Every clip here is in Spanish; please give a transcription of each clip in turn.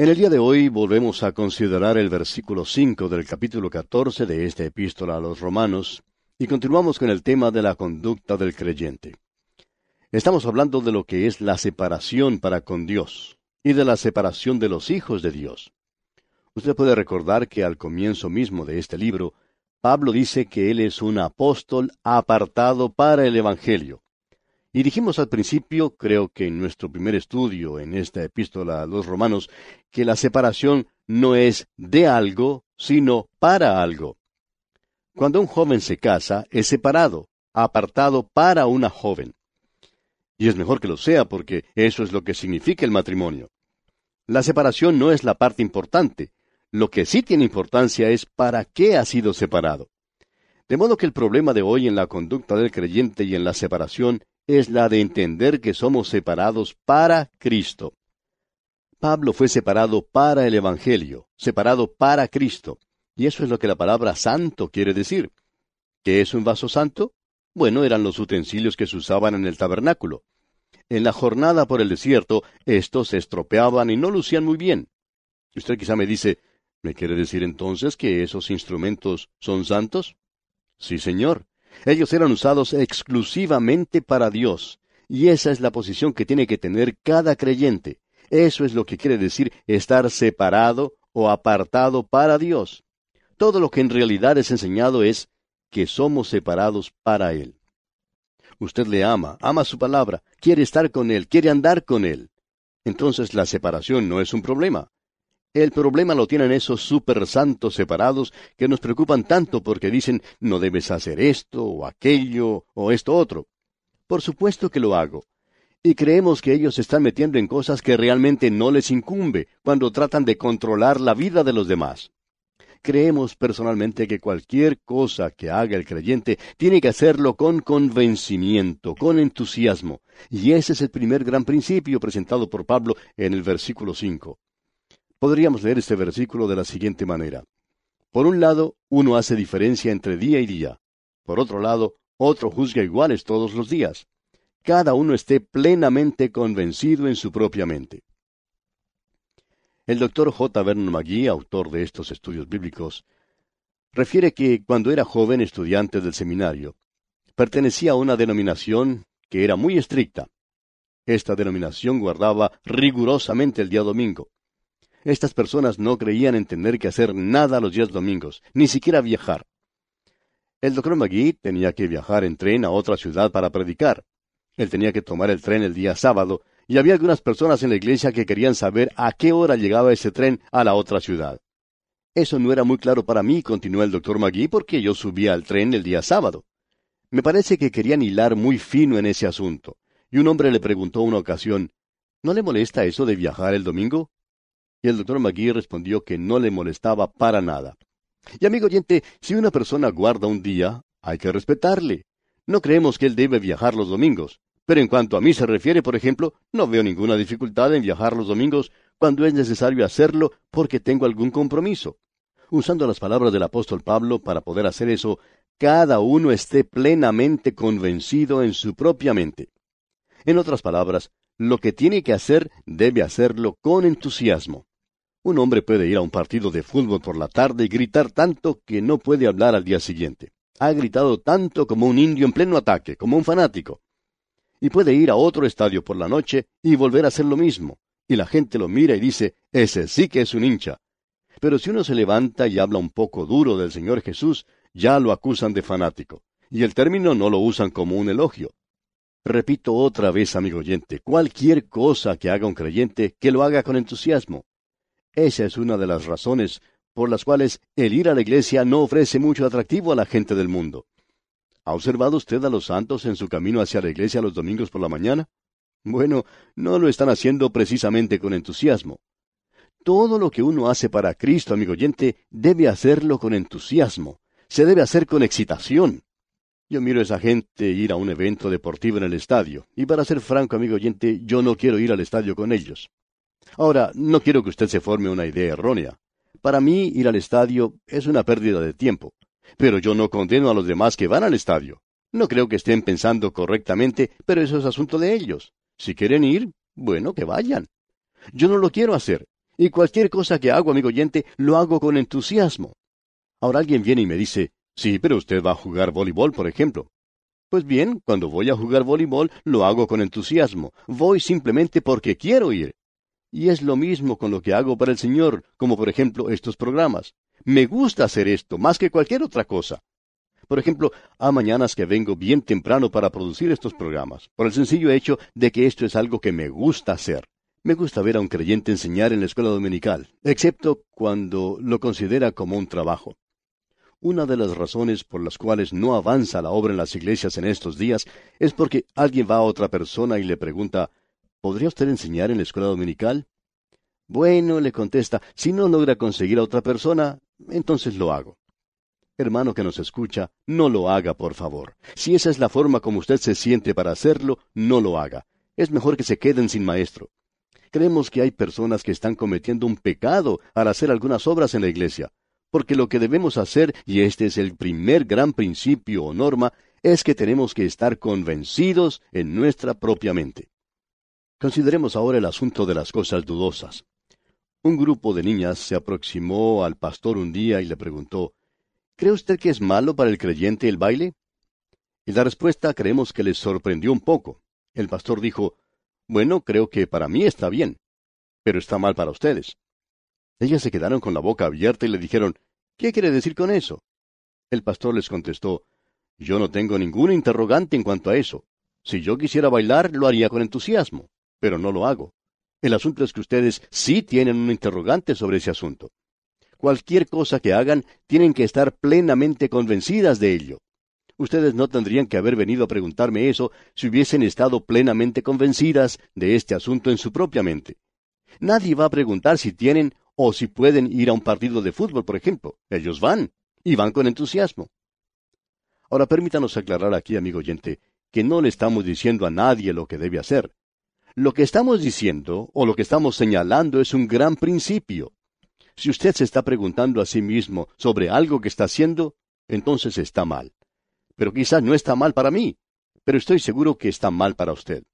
En el día de hoy volvemos a considerar el versículo 5 del capítulo 14 de esta epístola a los romanos y continuamos con el tema de la conducta del creyente. Estamos hablando de lo que es la separación para con Dios y de la separación de los hijos de Dios. Usted puede recordar que al comienzo mismo de este libro, Pablo dice que él es un apóstol apartado para el Evangelio. Y dijimos al principio, creo que en nuestro primer estudio en esta epístola a los romanos, que la separación no es de algo, sino para algo. Cuando un joven se casa, es separado, apartado para una joven. Y es mejor que lo sea porque eso es lo que significa el matrimonio. La separación no es la parte importante. Lo que sí tiene importancia es para qué ha sido separado. De modo que el problema de hoy en la conducta del creyente y en la separación es la de entender que somos separados para Cristo. Pablo fue separado para el Evangelio, separado para Cristo. Y eso es lo que la palabra santo quiere decir. ¿Qué es un vaso santo? Bueno, eran los utensilios que se usaban en el tabernáculo. En la jornada por el desierto, estos se estropeaban y no lucían muy bien. Usted quizá me dice, ¿me quiere decir entonces que esos instrumentos son santos? Sí, señor. Ellos eran usados exclusivamente para Dios, y esa es la posición que tiene que tener cada creyente. Eso es lo que quiere decir estar separado o apartado para Dios. Todo lo que en realidad es enseñado es que somos separados para Él. Usted le ama, ama su palabra, quiere estar con Él, quiere andar con Él. Entonces la separación no es un problema. El problema lo tienen esos super santos separados que nos preocupan tanto porque dicen no debes hacer esto o aquello o esto otro. Por supuesto que lo hago. Y creemos que ellos se están metiendo en cosas que realmente no les incumbe cuando tratan de controlar la vida de los demás. Creemos personalmente que cualquier cosa que haga el creyente tiene que hacerlo con convencimiento, con entusiasmo. Y ese es el primer gran principio presentado por Pablo en el versículo 5. Podríamos leer este versículo de la siguiente manera. Por un lado, uno hace diferencia entre día y día. Por otro lado, otro juzga iguales todos los días. Cada uno esté plenamente convencido en su propia mente. El doctor J. Vernon McGee, autor de estos estudios bíblicos, refiere que cuando era joven estudiante del seminario, pertenecía a una denominación que era muy estricta. Esta denominación guardaba rigurosamente el día domingo. Estas personas no creían en tener que hacer nada los días domingos, ni siquiera viajar. El doctor McGee tenía que viajar en tren a otra ciudad para predicar. Él tenía que tomar el tren el día sábado, y había algunas personas en la iglesia que querían saber a qué hora llegaba ese tren a la otra ciudad. Eso no era muy claro para mí, continuó el doctor McGee, porque yo subía al tren el día sábado. Me parece que querían hilar muy fino en ese asunto. Y un hombre le preguntó una ocasión, ¿No le molesta eso de viajar el domingo? Y el doctor McGee respondió que no le molestaba para nada. Y amigo oyente, si una persona guarda un día, hay que respetarle. No creemos que él debe viajar los domingos. Pero en cuanto a mí se refiere, por ejemplo, no veo ninguna dificultad en viajar los domingos cuando es necesario hacerlo porque tengo algún compromiso. Usando las palabras del apóstol Pablo para poder hacer eso, cada uno esté plenamente convencido en su propia mente. En otras palabras, lo que tiene que hacer debe hacerlo con entusiasmo. Un hombre puede ir a un partido de fútbol por la tarde y gritar tanto que no puede hablar al día siguiente. Ha gritado tanto como un indio en pleno ataque, como un fanático. Y puede ir a otro estadio por la noche y volver a hacer lo mismo. Y la gente lo mira y dice, ese sí que es un hincha. Pero si uno se levanta y habla un poco duro del Señor Jesús, ya lo acusan de fanático. Y el término no lo usan como un elogio. Repito otra vez, amigo oyente, cualquier cosa que haga un creyente, que lo haga con entusiasmo. Esa es una de las razones por las cuales el ir a la iglesia no ofrece mucho atractivo a la gente del mundo. ¿Ha observado usted a los santos en su camino hacia la iglesia los domingos por la mañana? Bueno, no lo están haciendo precisamente con entusiasmo. Todo lo que uno hace para Cristo, amigo oyente, debe hacerlo con entusiasmo. Se debe hacer con excitación. Yo miro a esa gente ir a un evento deportivo en el estadio, y para ser franco, amigo oyente, yo no quiero ir al estadio con ellos. Ahora, no quiero que usted se forme una idea errónea. Para mí, ir al estadio es una pérdida de tiempo. Pero yo no condeno a los demás que van al estadio. No creo que estén pensando correctamente, pero eso es asunto de ellos. Si quieren ir, bueno, que vayan. Yo no lo quiero hacer, Y cualquier cosa que hago, amigo oyente, lo hago con entusiasmo. Ahora alguien viene y me dice, sí, pero usted va a jugar voleibol, por ejemplo. Pues bien, cuando voy a jugar voleibol, lo hago con entusiasmo. Voy simplemente porque quiero ir. Y es lo mismo con lo que hago para el Señor, como por ejemplo estos programas. Me gusta hacer esto más que cualquier otra cosa. Por ejemplo, a mañanas que vengo bien temprano para producir estos programas, por el sencillo hecho de que esto es algo que me gusta hacer. Me gusta ver a un creyente enseñar en la escuela dominical, excepto cuando lo considera como un trabajo. Una de las razones por las cuales no avanza la obra en las iglesias en estos días es porque alguien va a otra persona y le pregunta ¿Podría usted enseñar en la escuela dominical? Bueno, le contesta, si no logra conseguir a otra persona, entonces lo hago. Hermano que nos escucha, no lo haga, por favor. Si esa es la forma como usted se siente para hacerlo, no lo haga. Es mejor que se queden sin maestro. Creemos que hay personas que están cometiendo un pecado al hacer algunas obras en la iglesia, porque lo que debemos hacer, y este es el primer gran principio o norma, es que tenemos que estar convencidos en nuestra propia mente. Consideremos ahora el asunto de las cosas dudosas. Un grupo de niñas se aproximó al pastor un día y le preguntó, ¿Cree usted que es malo para el creyente el baile? Y la respuesta creemos que les sorprendió un poco. El pastor dijo, Bueno, creo que para mí está bien, pero está mal para ustedes. Ellas se quedaron con la boca abierta y le dijeron, ¿Qué quiere decir con eso? El pastor les contestó, Yo no tengo ningún interrogante en cuanto a eso. Si yo quisiera bailar, lo haría con entusiasmo, pero no lo hago. El asunto es que ustedes sí tienen un interrogante sobre ese asunto cualquier cosa que hagan, tienen que estar plenamente convencidas de ello. Ustedes no tendrían que haber venido a preguntarme eso si hubiesen estado plenamente convencidas de este asunto en su propia mente. Nadie va a preguntar si tienen o si pueden ir a un partido de fútbol, por ejemplo. Ellos van, y van con entusiasmo. Ahora permítanos aclarar aquí, amigo oyente, que no le estamos diciendo a nadie lo que debe hacer. Lo que estamos diciendo, o lo que estamos señalando, es un gran principio. Si usted se está preguntando a sí mismo sobre algo que está haciendo, entonces está mal. Pero quizás no está mal para mí, pero estoy seguro que está mal para usted.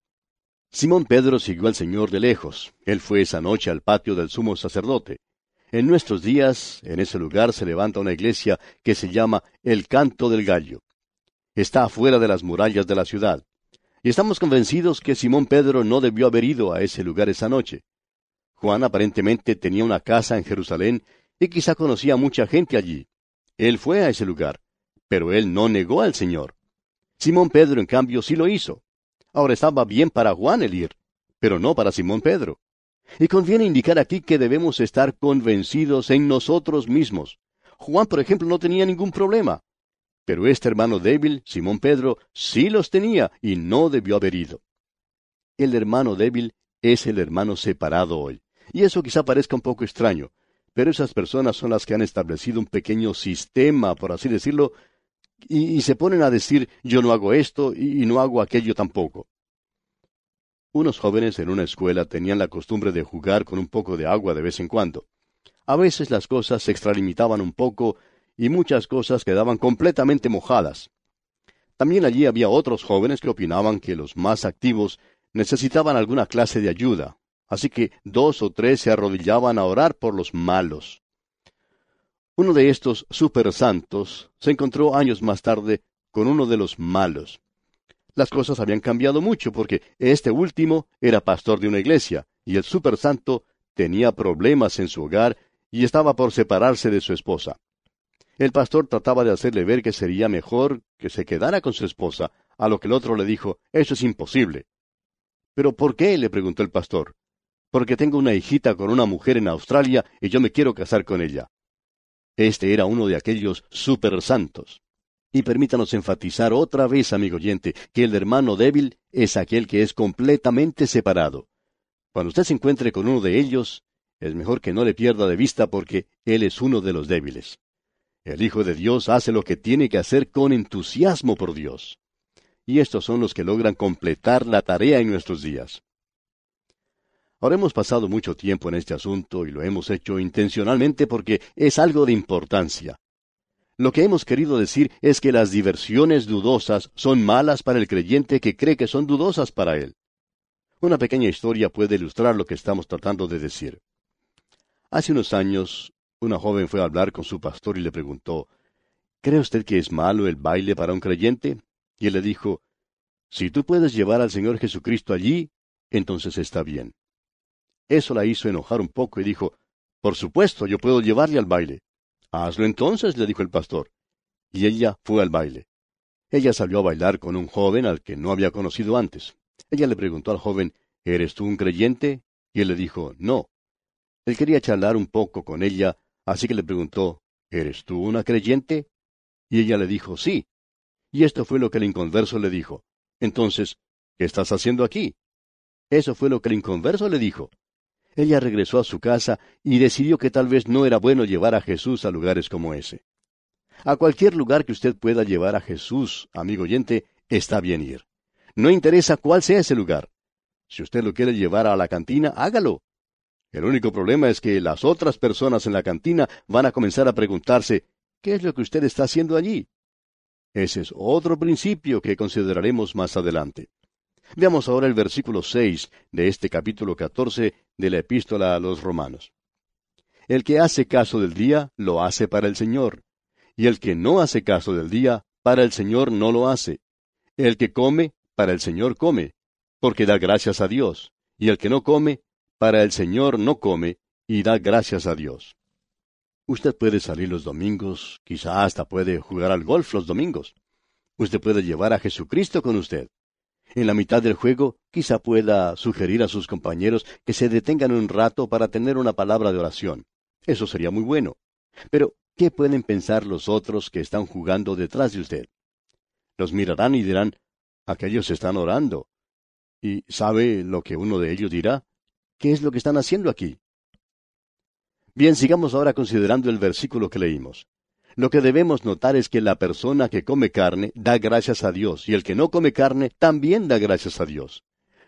Simón Pedro siguió al Señor de lejos. Él fue esa noche al patio del sumo sacerdote. En nuestros días, en ese lugar se levanta una iglesia que se llama el Canto del Gallo. Está afuera de las murallas de la ciudad. Y estamos convencidos que Simón Pedro no debió haber ido a ese lugar esa noche. Juan aparentemente tenía una casa en Jerusalén y quizá conocía a mucha gente allí. Él fue a ese lugar, pero él no negó al Señor. Simón Pedro, en cambio, sí lo hizo. Ahora estaba bien para Juan el ir, pero no para Simón Pedro. Y conviene indicar aquí que debemos estar convencidos en nosotros mismos. Juan, por ejemplo, no tenía ningún problema. Pero este hermano débil, Simón Pedro, sí los tenía y no debió haber ido. El hermano débil es el hermano separado hoy. Y eso quizá parezca un poco extraño, pero esas personas son las que han establecido un pequeño sistema, por así decirlo, y, se ponen a decir yo no hago esto y, no hago aquello tampoco. Unos jóvenes en una escuela tenían la costumbre de jugar con un poco de agua de vez en cuando. A veces las cosas se extralimitaban un poco y muchas cosas quedaban completamente mojadas. También allí había otros jóvenes que opinaban que los más activos necesitaban alguna clase de ayuda, Así que dos o tres se arrodillaban a orar por los malos. Uno de estos super santos se encontró años más tarde con uno de los malos. Las cosas habían cambiado mucho porque este último era pastor de una iglesia y el super santo tenía problemas en su hogar y estaba por separarse de su esposa. El pastor trataba de hacerle ver que sería mejor que se quedara con su esposa, a lo que el otro le dijo, eso es imposible. ¿Pero por qué? le preguntó el pastor porque tengo una hijita con una mujer en Australia y yo me quiero casar con ella. Este era uno de aquellos super santos. Y permítanos enfatizar otra vez, amigo oyente, que el hermano débil es aquel que es completamente separado. Cuando usted se encuentre con uno de ellos, es mejor que no le pierda de vista porque él es uno de los débiles. El Hijo de Dios hace lo que tiene que hacer con entusiasmo por Dios. Y estos son los que logran completar la tarea en nuestros días. Ahora hemos pasado mucho tiempo en este asunto y lo hemos hecho intencionalmente porque es algo de importancia. Lo que hemos querido decir es que las diversiones dudosas son malas para el creyente que cree que son dudosas para él. Una pequeña historia puede ilustrar lo que estamos tratando de decir. Hace unos años, una joven fue a hablar con su pastor y le preguntó, ¿Cree usted que es malo el baile para un creyente? Y él le dijo, Si tú puedes llevar al Señor Jesucristo allí, entonces está bien. Eso la hizo enojar un poco y dijo, Por supuesto, yo puedo llevarle al baile. Hazlo entonces, le dijo el pastor. Y ella fue al baile. Ella salió a bailar con un joven al que no había conocido antes. Ella le preguntó al joven, ¿Eres tú un creyente? Y él le dijo, No. Él quería charlar un poco con ella, así que le preguntó, ¿Eres tú una creyente? Y ella le dijo, Sí. Y esto fue lo que el inconverso le dijo. Entonces, ¿qué estás haciendo aquí? Eso fue lo que el inconverso le dijo. Ella regresó a su casa y decidió que tal vez no era bueno llevar a Jesús a lugares como ese. A cualquier lugar que usted pueda llevar a Jesús, amigo oyente, está bien ir. No interesa cuál sea ese lugar. Si usted lo quiere llevar a la cantina, hágalo. El único problema es que las otras personas en la cantina van a comenzar a preguntarse, ¿qué es lo que usted está haciendo allí? Ese es otro principio que consideraremos más adelante. Veamos ahora el versículo 6 de este capítulo 14 de la epístola a los romanos. El que hace caso del día, lo hace para el Señor, y el que no hace caso del día, para el Señor no lo hace. El que come, para el Señor come, porque da gracias a Dios, y el que no come, para el Señor no come, y da gracias a Dios. Usted puede salir los domingos, quizá hasta puede jugar al golf los domingos. Usted puede llevar a Jesucristo con usted. En la mitad del juego, quizá pueda sugerir a sus compañeros que se detengan un rato para tener una palabra de oración. Eso sería muy bueno. Pero, ¿qué pueden pensar los otros que están jugando detrás de usted? Los mirarán y dirán, aquellos están orando. ¿Y sabe lo que uno de ellos dirá? ¿Qué es lo que están haciendo aquí? Bien, sigamos ahora considerando el versículo que leímos. Lo que debemos notar es que la persona que come carne da gracias a Dios y el que no come carne también da gracias a Dios.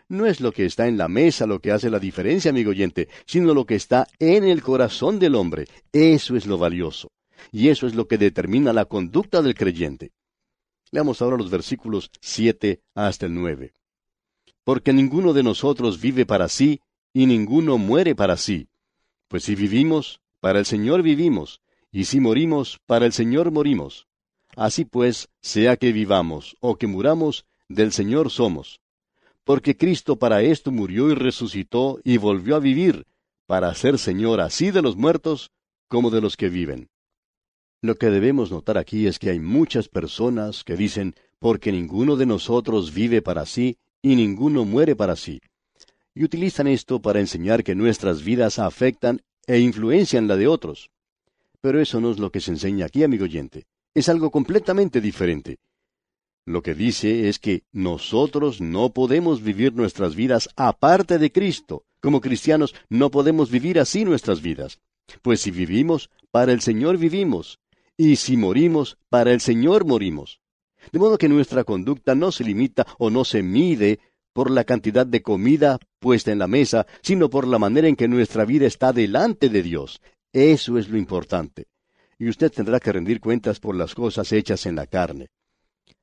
No es lo que está en la mesa lo que hace la diferencia, amigo oyente, sino lo que está en el corazón del hombre. Eso es lo valioso. Y eso es lo que determina la conducta del creyente. Leamos ahora los versículos 7 hasta el 9. Porque ninguno de nosotros vive para sí, y ninguno muere para sí. Pues si vivimos, para el Señor vivimos, y si morimos, para el Señor morimos. Así pues, sea que vivamos o que muramos, del Señor somos. Porque Cristo para esto murió y resucitó y volvió a vivir, para ser Señor así de los muertos como de los que viven. Lo que debemos notar aquí es que hay muchas personas que dicen, porque ninguno de nosotros vive para sí y ninguno muere para sí y utilizan esto para enseñar que nuestras vidas afectan e influencian la de otros. Pero eso no es lo que se enseña aquí, amigo oyente. Es algo completamente diferente. Lo que dice es que nosotros no podemos vivir nuestras vidas aparte de Cristo. Como cristianos no podemos vivir así nuestras vidas. Pues si vivimos, para el Señor vivimos. Y si morimos, para el Señor morimos. De modo que nuestra conducta no se limita o no se mide por la cantidad de comida puesta en la mesa, sino por la manera en que nuestra vida está delante de Dios. Eso es lo importante. Y usted tendrá que rendir cuentas por las cosas hechas en la carne.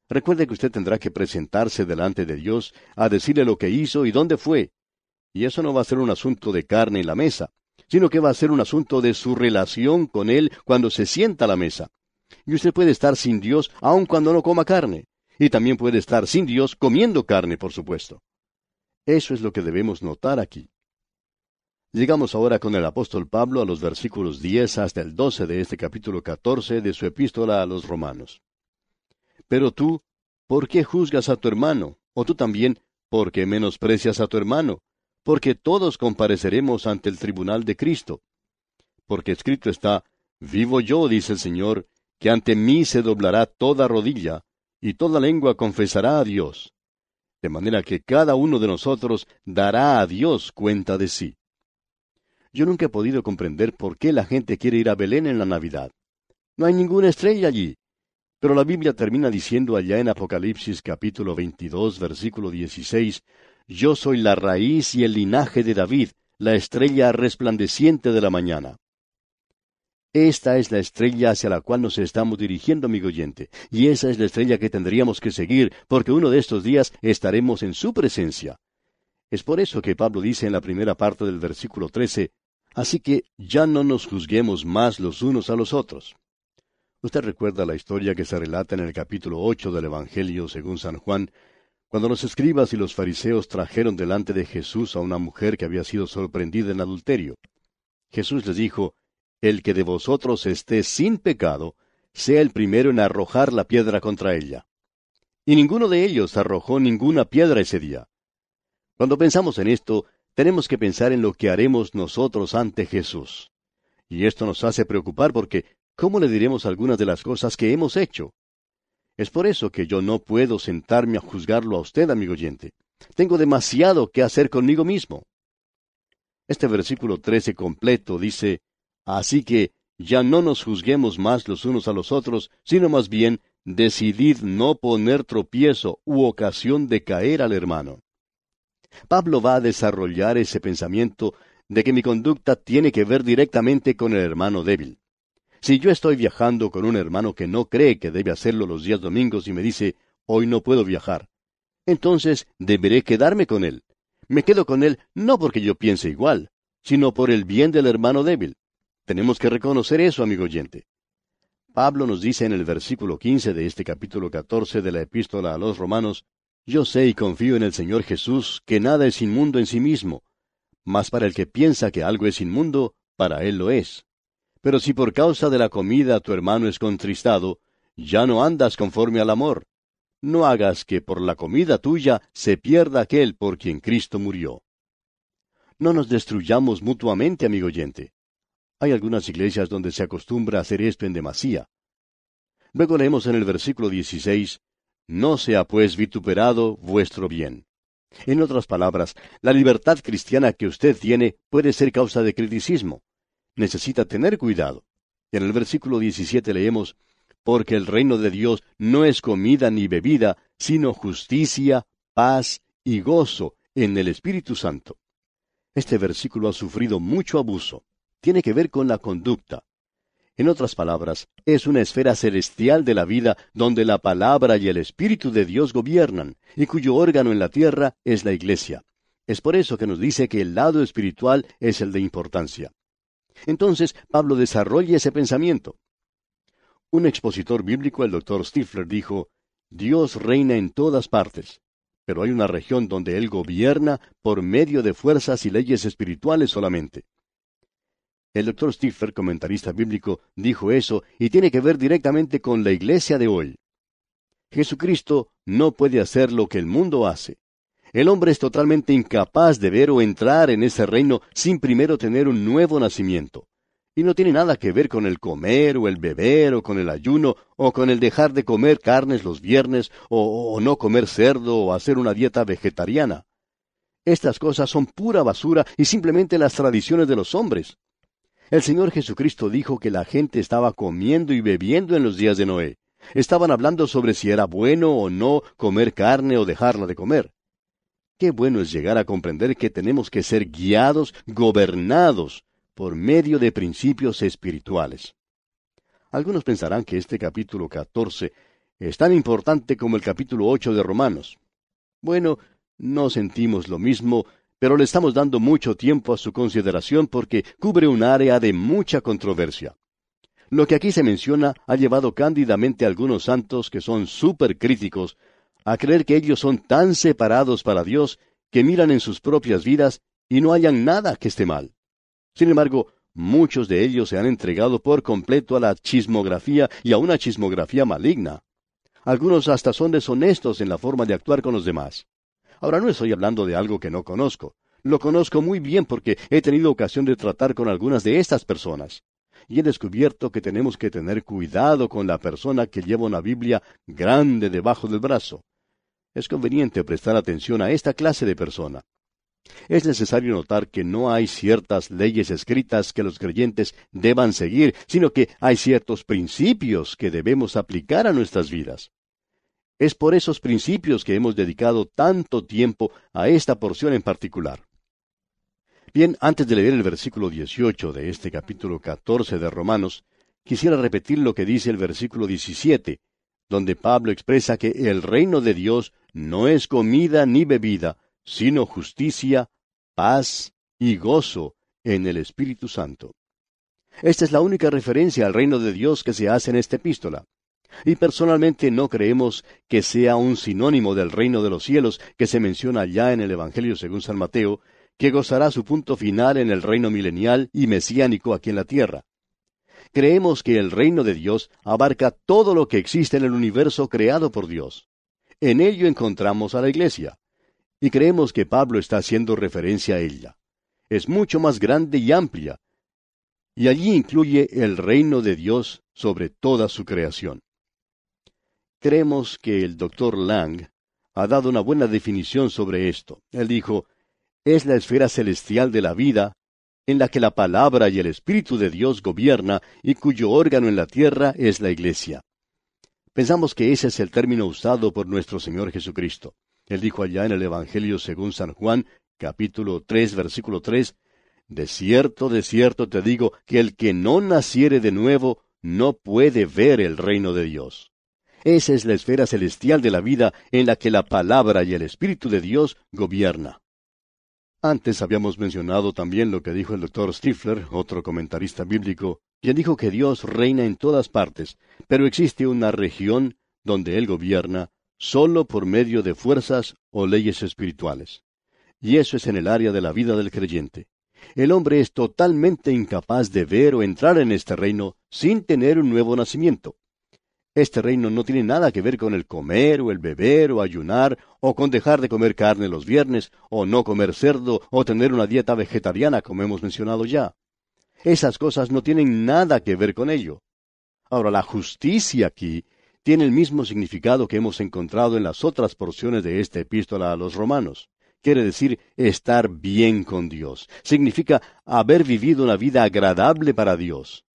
Recuerde que usted tendrá que presentarse delante de Dios a decirle lo que hizo y dónde fue. Y eso no va a ser un asunto de carne en la mesa, sino que va a ser un asunto de su relación con Él cuando se sienta a la mesa. Y usted puede estar sin Dios aun cuando no coma carne y también puede estar sin Dios comiendo carne, por supuesto. Eso es lo que debemos notar aquí. Llegamos ahora con el apóstol Pablo a los versículos 10 hasta el 12 de este capítulo 14 de su epístola a los romanos. Pero tú, ¿por qué juzgas a tu hermano? O tú también, ¿por qué menosprecias a tu hermano? Porque todos compareceremos ante el tribunal de Cristo. Porque escrito está, Vivo yo, dice el Señor, que ante mí se doblará toda rodilla, y toda lengua confesará a Dios. De manera que cada uno de nosotros dará a Dios cuenta de sí. Yo nunca he podido comprender por qué la gente quiere ir a Belén en la Navidad. No hay ninguna estrella allí. Pero la Biblia termina diciendo allá en Apocalipsis capítulo 22 versículo 16, Yo soy la raíz y el linaje de David, la estrella resplandeciente de la mañana. Esta es la estrella hacia la cual nos estamos dirigiendo, amigo oyente, y esa es la estrella que tendríamos que seguir, porque uno de estos días estaremos en su presencia. Es por eso que Pablo dice en la primera parte del versículo 13, Así que ya no nos juzguemos más los unos a los otros. Usted recuerda la historia que se relata en el capítulo ocho del Evangelio según San Juan, cuando los escribas y los fariseos trajeron delante de Jesús a una mujer que había sido sorprendida en adulterio. Jesús les dijo, El que de vosotros esté sin pecado, sea el primero en arrojar la piedra contra ella. Y ninguno de ellos arrojó ninguna piedra ese día. Cuando pensamos en esto, tenemos que pensar en lo que haremos nosotros ante Jesús. Y esto nos hace preocupar porque ¿cómo le diremos algunas de las cosas que hemos hecho? Es por eso que yo no puedo sentarme a juzgarlo a usted, amigo oyente. Tengo demasiado que hacer conmigo mismo. Este versículo 13 completo dice, Así que ya no nos juzguemos más los unos a los otros, sino más bien decidid no poner tropiezo u ocasión de caer al hermano. Pablo va a desarrollar ese pensamiento de que mi conducta tiene que ver directamente con el hermano débil. Si yo estoy viajando con un hermano que no cree que debe hacerlo los días domingos y me dice, hoy no puedo viajar, entonces deberé quedarme con él. Me quedo con él no porque yo piense igual, sino por el bien del hermano débil. Tenemos que reconocer eso, amigo oyente. Pablo nos dice en el versículo 15 de este capítulo 14 de la epístola a los romanos, yo sé y confío en el Señor Jesús que nada es inmundo en sí mismo, mas para el que piensa que algo es inmundo, para él lo es. Pero si por causa de la comida tu hermano es contristado, ya no andas conforme al amor. No hagas que por la comida tuya se pierda aquel por quien Cristo murió. No nos destruyamos mutuamente, amigo oyente. Hay algunas iglesias donde se acostumbra hacer esto en demasía. Luego leemos en el versículo 16, no sea pues vituperado vuestro bien. En otras palabras, la libertad cristiana que usted tiene puede ser causa de criticismo. Necesita tener cuidado. En el versículo 17 leemos, Porque el reino de Dios no es comida ni bebida, sino justicia, paz y gozo en el Espíritu Santo. Este versículo ha sufrido mucho abuso. Tiene que ver con la conducta. En otras palabras, es una esfera celestial de la vida donde la palabra y el Espíritu de Dios gobiernan, y cuyo órgano en la tierra es la Iglesia. Es por eso que nos dice que el lado espiritual es el de importancia. Entonces, Pablo desarrolla ese pensamiento. Un expositor bíblico, el doctor Stifler, dijo, Dios reina en todas partes, pero hay una región donde Él gobierna por medio de fuerzas y leyes espirituales solamente. El doctor Stiffer, comentarista bíblico, dijo eso y tiene que ver directamente con la iglesia de hoy. Jesucristo no puede hacer lo que el mundo hace. El hombre es totalmente incapaz de ver o entrar en ese reino sin primero tener un nuevo nacimiento. Y no tiene nada que ver con el comer o el beber o con el ayuno o con el dejar de comer carnes los viernes o, o no comer cerdo o hacer una dieta vegetariana. Estas cosas son pura basura y simplemente las tradiciones de los hombres. El Señor Jesucristo dijo que la gente estaba comiendo y bebiendo en los días de Noé. Estaban hablando sobre si era bueno o no comer carne o dejarla de comer. Qué bueno es llegar a comprender que tenemos que ser guiados, gobernados, por medio de principios espirituales. Algunos pensarán que este capítulo 14 es tan importante como el capítulo 8 de Romanos. Bueno, no sentimos lo mismo pero le estamos dando mucho tiempo a su consideración porque cubre un área de mucha controversia. Lo que aquí se menciona ha llevado cándidamente a algunos santos que son súper críticos a creer que ellos son tan separados para Dios que miran en sus propias vidas y no hayan nada que esté mal. Sin embargo, muchos de ellos se han entregado por completo a la chismografía y a una chismografía maligna. Algunos hasta son deshonestos en la forma de actuar con los demás. Ahora no estoy hablando de algo que no conozco. Lo conozco muy bien porque he tenido ocasión de tratar con algunas de estas personas. Y he descubierto que tenemos que tener cuidado con la persona que lleva una Biblia grande debajo del brazo. Es conveniente prestar atención a esta clase de persona. Es necesario notar que no hay ciertas leyes escritas que los creyentes deban seguir, sino que hay ciertos principios que debemos aplicar a nuestras vidas. Es por esos principios que hemos dedicado tanto tiempo a esta porción en particular. Bien, antes de leer el versículo 18 de este capítulo 14 de Romanos, quisiera repetir lo que dice el versículo 17, donde Pablo expresa que el reino de Dios no es comida ni bebida, sino justicia, paz y gozo en el Espíritu Santo. Esta es la única referencia al reino de Dios que se hace en esta epístola. Y personalmente no creemos que sea un sinónimo del reino de los cielos que se menciona ya en el Evangelio según San Mateo, que gozará su punto final en el reino milenial y mesiánico aquí en la tierra. Creemos que el reino de Dios abarca todo lo que existe en el universo creado por Dios. En ello encontramos a la iglesia. Y creemos que Pablo está haciendo referencia a ella. Es mucho más grande y amplia. Y allí incluye el reino de Dios sobre toda su creación. Creemos que el doctor Lang ha dado una buena definición sobre esto. Él dijo, es la esfera celestial de la vida, en la que la palabra y el Espíritu de Dios gobierna y cuyo órgano en la tierra es la Iglesia. Pensamos que ese es el término usado por nuestro Señor Jesucristo. Él dijo allá en el Evangelio según San Juan, capítulo 3, versículo 3, De cierto, de cierto te digo, que el que no naciere de nuevo no puede ver el reino de Dios. Esa es la esfera celestial de la vida en la que la palabra y el Espíritu de Dios gobierna. Antes habíamos mencionado también lo que dijo el doctor Stifler, otro comentarista bíblico, quien dijo que Dios reina en todas partes, pero existe una región donde Él gobierna solo por medio de fuerzas o leyes espirituales. Y eso es en el área de la vida del creyente. El hombre es totalmente incapaz de ver o entrar en este reino sin tener un nuevo nacimiento. Este reino no tiene nada que ver con el comer o el beber o ayunar o con dejar de comer carne los viernes o no comer cerdo o tener una dieta vegetariana como hemos mencionado ya. Esas cosas no tienen nada que ver con ello. Ahora, la justicia aquí tiene el mismo significado que hemos encontrado en las otras porciones de esta epístola a los romanos. Quiere decir estar bien con Dios. Significa haber vivido una vida agradable para Dios.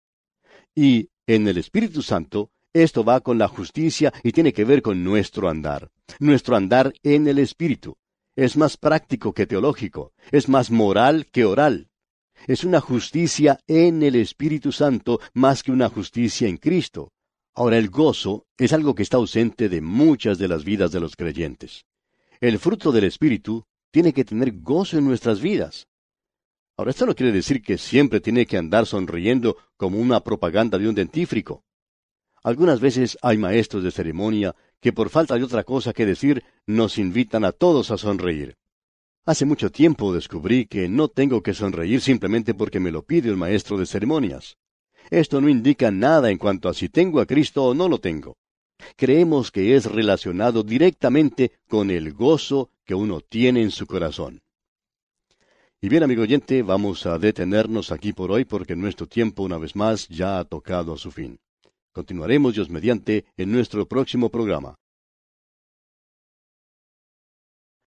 Y en el Espíritu Santo esto va con la justicia y tiene que ver con nuestro andar, nuestro andar en el Espíritu. Es más práctico que teológico, es más moral que oral. Es una justicia en el Espíritu Santo más que una justicia en Cristo. Ahora el gozo es algo que está ausente de muchas de las vidas de los creyentes. El fruto del Espíritu tiene que tener gozo en nuestras vidas. Ahora esto no quiere decir que siempre tiene que andar sonriendo como una propaganda de un dentífrico. Algunas veces hay maestros de ceremonia que por falta de otra cosa que decir nos invitan a todos a sonreír. Hace mucho tiempo descubrí que no tengo que sonreír simplemente porque me lo pide el maestro de ceremonias. Esto no indica nada en cuanto a si tengo a Cristo o no lo tengo. Creemos que es relacionado directamente con el gozo que uno tiene en su corazón. Y bien, amigo oyente, vamos a detenernos aquí por hoy porque nuestro tiempo una vez más ya ha tocado a su fin. Continuaremos Dios mediante en nuestro próximo programa.